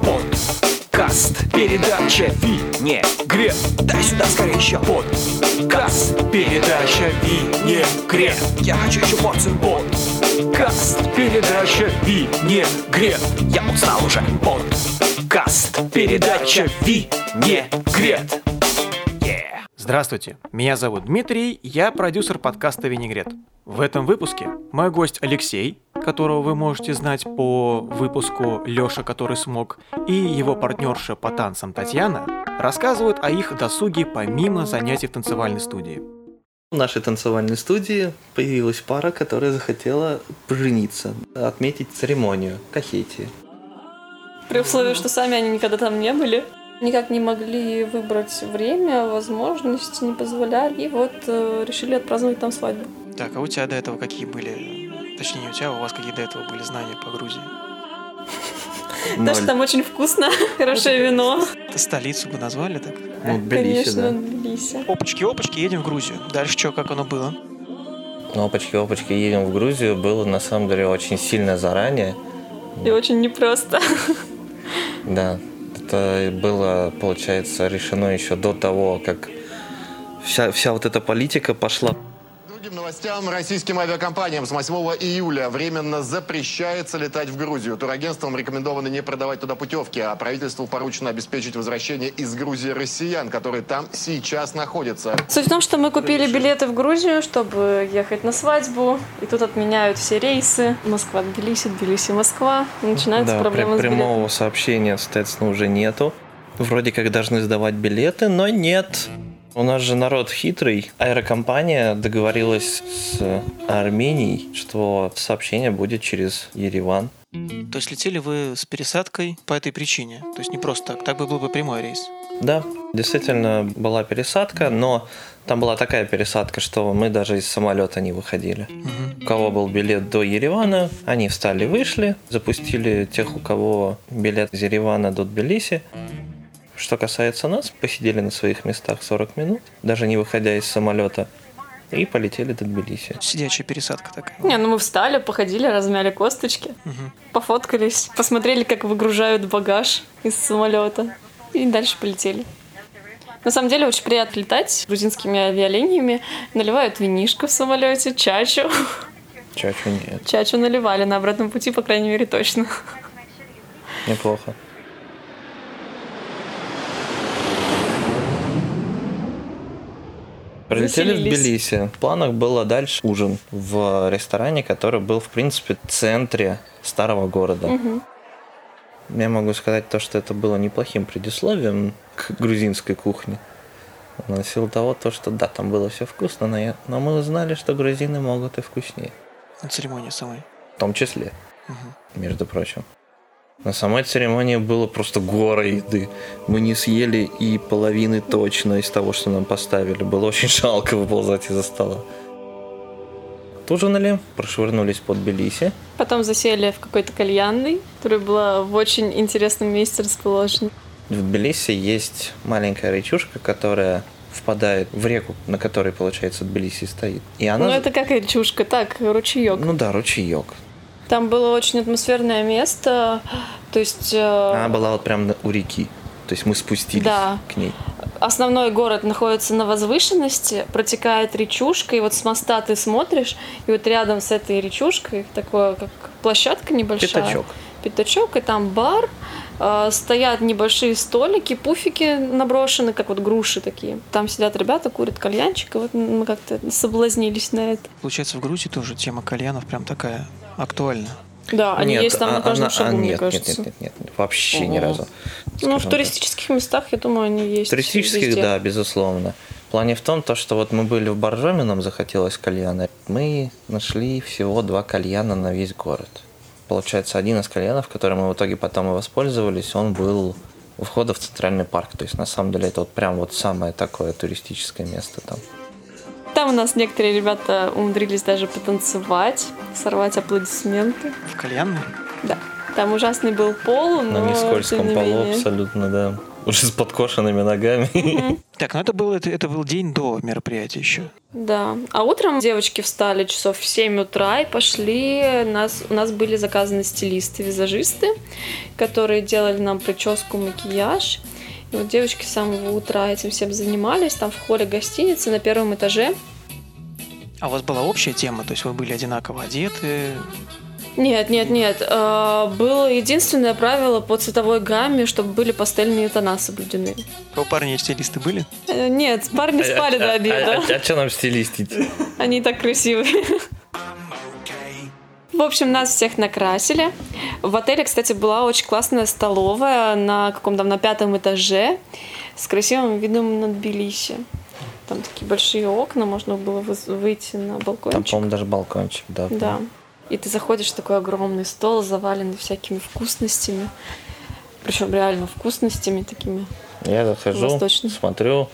Подкаст, передача Винегрет Дай сюда скорее еще. Подкаст, передача Винегрет Я хочу еще порцию. Подкаст, передача Винегрет Я устал уже. Подкаст, передача Винегрет Yeah. Здравствуйте, меня зовут Дмитрий, я продюсер подкаста «Винегрет». В этом выпуске мой гость Алексей, которого вы можете знать по выпуску «Лёша, который смог», и его партнерша по танцам Татьяна рассказывают о их досуге помимо занятий в танцевальной студии. В нашей танцевальной студии появилась пара, которая захотела пожениться, отметить церемонию кахетии. При условии, что сами они никогда там не были. Никак не могли выбрать время, возможности не позволяли. И вот э, решили отпраздновать там свадьбу. Так, а у тебя до этого какие были, точнее, не у тебя, а у вас какие до этого были знания по Грузии? То, что там очень вкусно, хорошее вино. Это столицу бы назвали так? Ну, Тбилиси, Конечно, да. Тбилиси. Опачки, опачки, едем в Грузию. Дальше что, как оно было? Ну, опачки, опачки, едем в Грузию было на самом деле очень сильно заранее. И очень непросто. Да, это было, получается, решено еще до того, как вся, вся вот эта политика пошла. Другим новостям. Российским авиакомпаниям с 8 июля временно запрещается летать в Грузию. Турагентствам рекомендовано не продавать туда путевки, а правительству поручено обеспечить возвращение из Грузии россиян, которые там сейчас находятся. Суть в том, что мы купили билеты в Грузию, чтобы ехать на свадьбу. И тут отменяют все рейсы. Москва, Тбилиси, Тбилиси, Москва. Начинаются Да, проблемы прям- с билетами. прямого сообщения, соответственно, уже нету. Вроде как должны сдавать билеты, но нет. У нас же народ хитрый. Аэрокомпания договорилась с Арменией, что сообщение будет через Ереван. То есть летели вы с пересадкой по этой причине? То есть не просто так, так бы был бы прямой рейс. Да, действительно была пересадка, но там была такая пересадка, что мы даже из самолета не выходили. У кого был билет до Еревана, они встали, вышли, запустили тех, у кого билет из Еревана до Тбилиси. Что касается нас, посидели на своих местах 40 минут, даже не выходя из самолета, и полетели до Тбилиси. Сидячая пересадка такая. Не, ну мы встали, походили, размяли косточки, пофоткались, посмотрели, как выгружают багаж из самолета. И дальше полетели. На самом деле очень приятно летать грузинскими авиалиниями. Наливают винишко в самолете, чачу. Чачу нет. Чачу наливали на обратном пути, по крайней мере, точно. Неплохо. Прилетели в. Тбилиси. В планах было дальше ужин в ресторане, который был, в принципе, в центре старого города. Я могу сказать то, что это было неплохим предисловием к грузинской кухне. На силу того, то, что да, там было все вкусно, но, я- но мы узнали, что грузины могут и вкуснее. На церемонии самой. В том числе, между прочим. На самой церемонии было просто гора еды. Мы не съели и половины точно из того, что нам поставили. Было очень жалко выползать из-за стола. Ужинали, прошвырнулись под Тбилиси. Потом засели в какой-то кальянный, который была в очень интересном месте расположен. В Тбилиси есть маленькая речушка, которая впадает в реку, на которой, получается, Тбилиси стоит. И она... Ну, это как речушка, так, ручеек. Ну да, ручеек. Там было очень атмосферное место, то есть э, Она была вот прям у реки. То есть мы спустились Да. к ней. основной город находится на возвышенности, протекает речушка, и вот с моста ты смотришь, и вот рядом с этой речушкой такое, как площадка небольшая. Пятачок. Пятачок, и там бар, стоят небольшие столики, пуфики наброшены, как вот груши такие. Там сидят ребята, курят кальянчик, и вот мы как-то соблазнились на это. Получается, в Грузии тоже тема кальянов прям такая актуальная. Да, они Нет, есть там а- на каждом она- шагу, а, мне нет, кажется. Нет, нет, нет, нет, вообще ни Ого. разу. Ну, в скажем так. туристических местах, я думаю, они есть. В туристических, везде. да, безусловно. В плане в том, то, что вот мы были в Боржоме, нам захотелось кальяна. Мы нашли всего два кальяна на весь город. Получается, один из кальянов, которым мы в итоге потом и воспользовались, он был у входа в Центральный парк. То есть, на самом деле, это вот прям вот самое такое туристическое место там. Там у нас некоторые ребята умудрились даже потанцевать, сорвать аплодисменты. В кальянной? Да. Там ужасный был пол, но На нескользком не полу менее. абсолютно, да. Уже с подкошенными ногами. Так, ну это был, это, это был день до мероприятия еще. Да. А утром девочки встали часов в 7 утра и пошли. Нас, у нас были заказаны стилисты, визажисты, которые делали нам прическу, макияж. И вот девочки с самого утра этим всем занимались. Там в холле гостиницы на первом этаже. А у вас была общая тема, то есть вы были одинаково одеты? Нет, нет, нет. Э, Было единственное правило по цветовой гамме, чтобы были пастельные тона соблюдены. А у парней стилисты были? Э, Нет, парни спали до обеда. А что нам стилистить? Они так красивые. В общем, нас всех накрасили. В отеле, кстати, была очень классная столовая на каком-то на пятом этаже с красивым видом над Тбилиси. Там такие большие окна, можно было выйти на Там, балкончик. по-моему, даже балкончик, да. Да. И ты заходишь в такой огромный стол, заваленный всякими вкусностями. Причем реально вкусностями такими. Я захожу, Восточный. смотрю.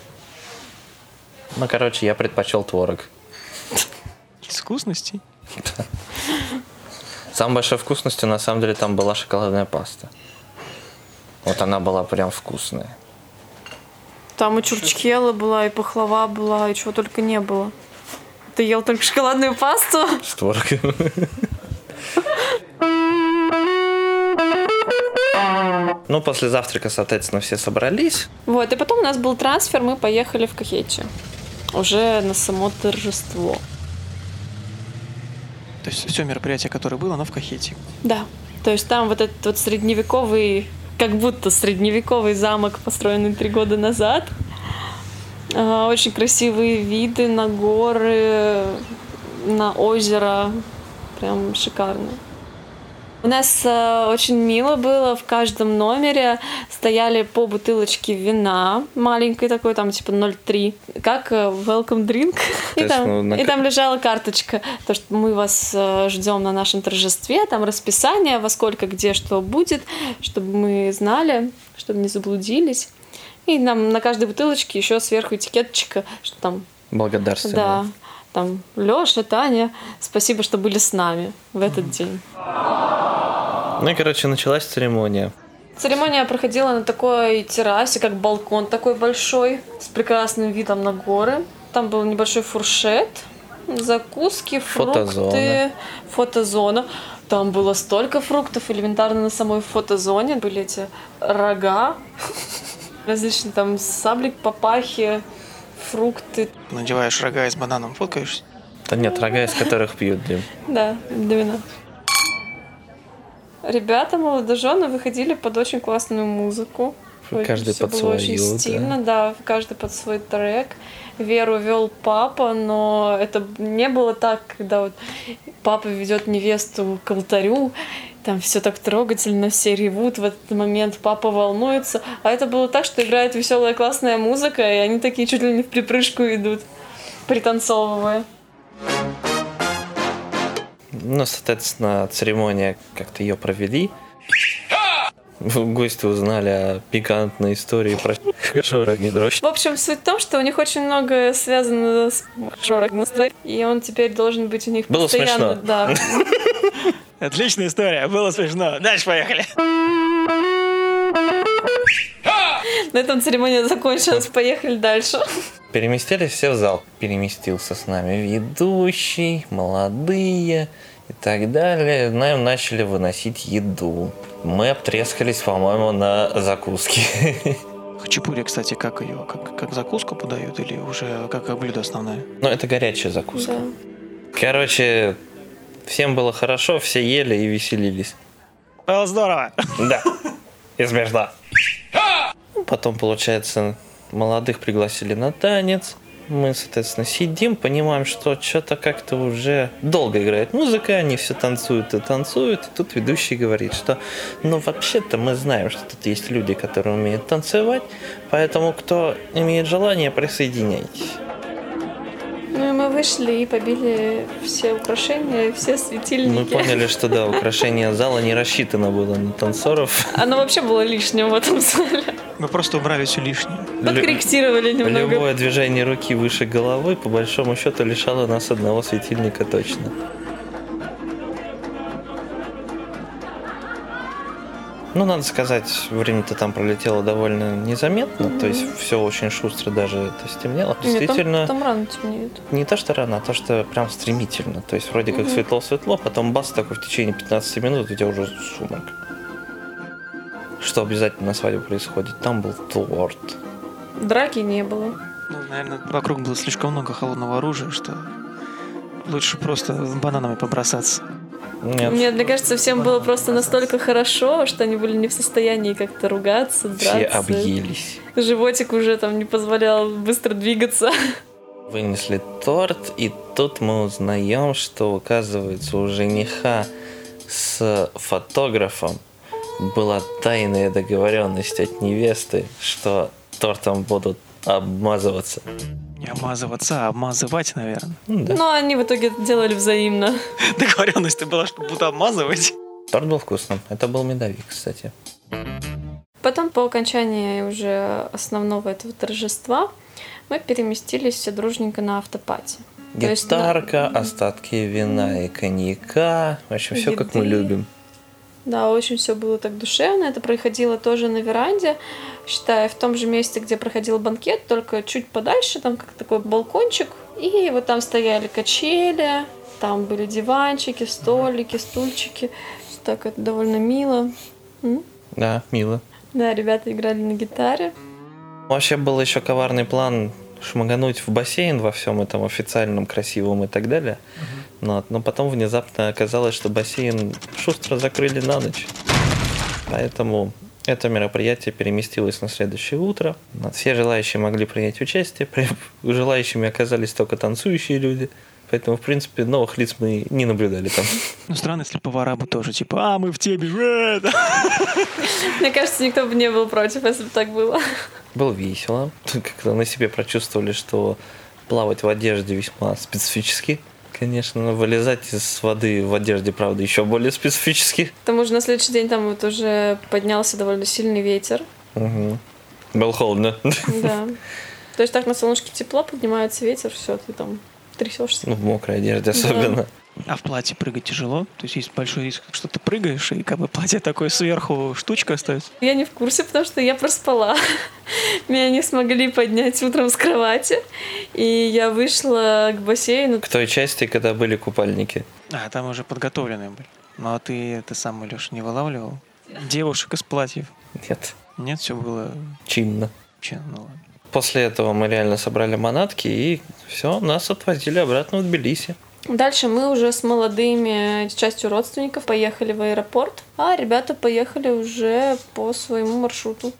Ну, короче, я предпочел творог. Из вкусностей? Самой большой вкусностью, на самом деле, там была шоколадная паста. Вот она была прям вкусная. Там и чурчхела была, и пахлава была, и чего только не было. Ты ел только шоколадную пасту? С творогом. Ну, после завтрака, соответственно, все собрались. Вот, и потом у нас был трансфер, мы поехали в Кахечи. Уже на само торжество. То есть все мероприятие, которое было, оно в Кахете. Да. То есть там вот этот вот средневековый, как будто средневековый замок, построенный три года назад. Очень красивые виды на горы, на озеро. Прям шикарно. У нас э, очень мило было, в каждом номере стояли по бутылочке вина, маленькой такой, там типа 0,3, как э, welcome drink. И есть, там, ну, на и там лежала карточка, то, что мы вас э, ждем на нашем торжестве, там расписание, во сколько, где, что будет, чтобы мы знали, чтобы не заблудились. И нам на каждой бутылочке еще сверху этикеточка, что там, Благодарственно. да, там Леша, Таня, спасибо, что были с нами в этот день. Ну и, короче, началась церемония. Церемония проходила на такой террасе, как балкон такой большой, с прекрасным видом на горы. Там был небольшой фуршет, закуски, фрукты, Фотозона. фотозона. Там было столько фруктов, элементарно на самой фотозоне были эти рога, различные там саблик, папахи, фрукты. Надеваешь рога и с бананом фоткаешься. Да нет, рога, из которых пьют, Дим. Да, для вина. Ребята, молодожены, выходили под очень классную музыку. Каждый Всё под было свою, очень да. стильно, да, каждый под свой трек. Веру вел папа, но это не было так, когда вот папа ведет невесту к алтарю, там все так трогательно, все ревут, в этот момент папа волнуется. А это было так, что играет веселая классная музыка, и они такие чуть ли не в припрыжку идут, пританцовывая. Ну, соответственно, церемония, как-то ее провели. Гости узнали о пикантной истории про Шорох дрожь. В общем, суть в том, что у них очень многое связано с Шорох и он теперь должен быть у них Было постоянно. смешно. Да. Отличная история, было смешно. Дальше поехали. На этом церемония закончилась. Поехали дальше. Переместились все в зал. Переместился с нами ведущий, молодые и так далее. Нам начали выносить еду. Мы обтрескались, по-моему, на закуски. Хачапури, кстати, как ее? Как, как закуску подают или уже как, как блюдо основное? Но это горячая закуска. Да. Короче, всем было хорошо, все ели и веселились. Было здорово. Да. И смешно. Потом, получается, молодых пригласили на танец. Мы, соответственно, сидим, понимаем, что что-то как-то уже долго играет музыка, они все танцуют и танцуют. И тут ведущий говорит, что ну вообще-то мы знаем, что тут есть люди, которые умеют танцевать, поэтому кто имеет желание, присоединяйтесь. Ну и мы вышли и побили все украшения, все светильники. Мы поняли, что да, украшение зала не рассчитано было на танцоров. Оно вообще было лишним в этом зале. Мы просто убрали все лишнее. Подкорректировали немного. Любое движение руки выше головы, по большому счету, лишало нас одного светильника точно. Ну, надо сказать, время-то там пролетело довольно незаметно, то есть все очень шустро даже это стемнело. Нет, Действительно, там, там рано темнеет. не то, что рано, а то, что прям стремительно. То есть вроде как Мгм. светло-светло, потом бас такой в течение 15 минут, у тебя уже сумрак. Что обязательно на свадьбе происходит? Там был торт. Драки не было. Ну, наверное, вокруг было слишком много холодного оружия, что лучше просто бананами побросаться. Нет, Нет, мне кажется, всем было просто настолько хорошо, что они были не в состоянии как-то ругаться, драться. все объелись. Животик уже там не позволял быстро двигаться. Вынесли торт, и тут мы узнаем, что, оказывается, у жениха с фотографом была тайная договоренность от невесты, что тортом будут обмазываться. Не обмазываться, а обмазывать, наверное. Ну да. Но они в итоге это делали взаимно. Договоренность была, что буду обмазывать. Торт был вкусным. Это был медовик, кстати. Потом, по окончании уже основного этого торжества, мы переместились все дружненько на автопати. То есть, да, Гитарка, остатки вина и коньяка. В общем, все как мы любим. Да, очень все было так душевно. Это происходило тоже на веранде, считая в том же месте, где проходил банкет, только чуть подальше, там как такой балкончик. И вот там стояли качели, там были диванчики, столики, стульчики. Так это довольно мило. М? Да, мило. Да, ребята играли на гитаре. Вообще был еще коварный план шмагануть в бассейн во всем этом официальном, красивом и так далее. Но, но потом внезапно оказалось, что бассейн шустро закрыли на ночь. Поэтому это мероприятие переместилось на следующее утро. Все желающие могли принять участие. Желающими оказались только танцующие люди. Поэтому, в принципе, новых лиц мы не наблюдали там. Ну, странно, если повара бы тоже, типа, а, мы в теме, э, да». Мне кажется, никто бы не был против, если бы так было. Было весело. Как-то на себе прочувствовали, что плавать в одежде весьма специфически. Конечно, но вылезать из воды в одежде, правда, еще более специфически. К тому же на следующий день там вот уже поднялся довольно сильный ветер. Мгм. Было холодно. Да. То есть так на солнышке тепло, поднимается ветер, все, ты там трясешься. Ну, в мокрой одежде особенно. А в платье прыгать тяжело? То есть есть большой риск, что ты прыгаешь, и как бы платье такое сверху штучка остается. Я не в курсе, потому что я проспала. Меня не смогли поднять утром с кровати. И я вышла к бассейну. К той части, когда были купальники. А, там уже подготовленные были. Ну, а ты, это сам, Леша, не вылавливал? Девушек из платьев. Нет, Нет, все было... чинно. Че, ну ладно. После этого мы реально собрали манатки и все, нас отвозили обратно в Тбилиси. Дальше мы уже с молодыми частью родственников поехали в аэропорт, а ребята поехали уже по своему маршруту.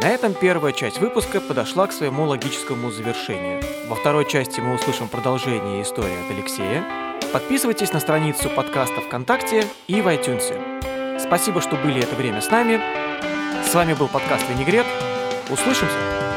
На этом первая часть выпуска подошла к своему логическому завершению. Во второй части мы услышим продолжение истории от Алексея. Подписывайтесь на страницу подкаста ВКонтакте и в iTunes. Спасибо, что были это время с нами. С вами был подкаст «Винегрет». Услышимся!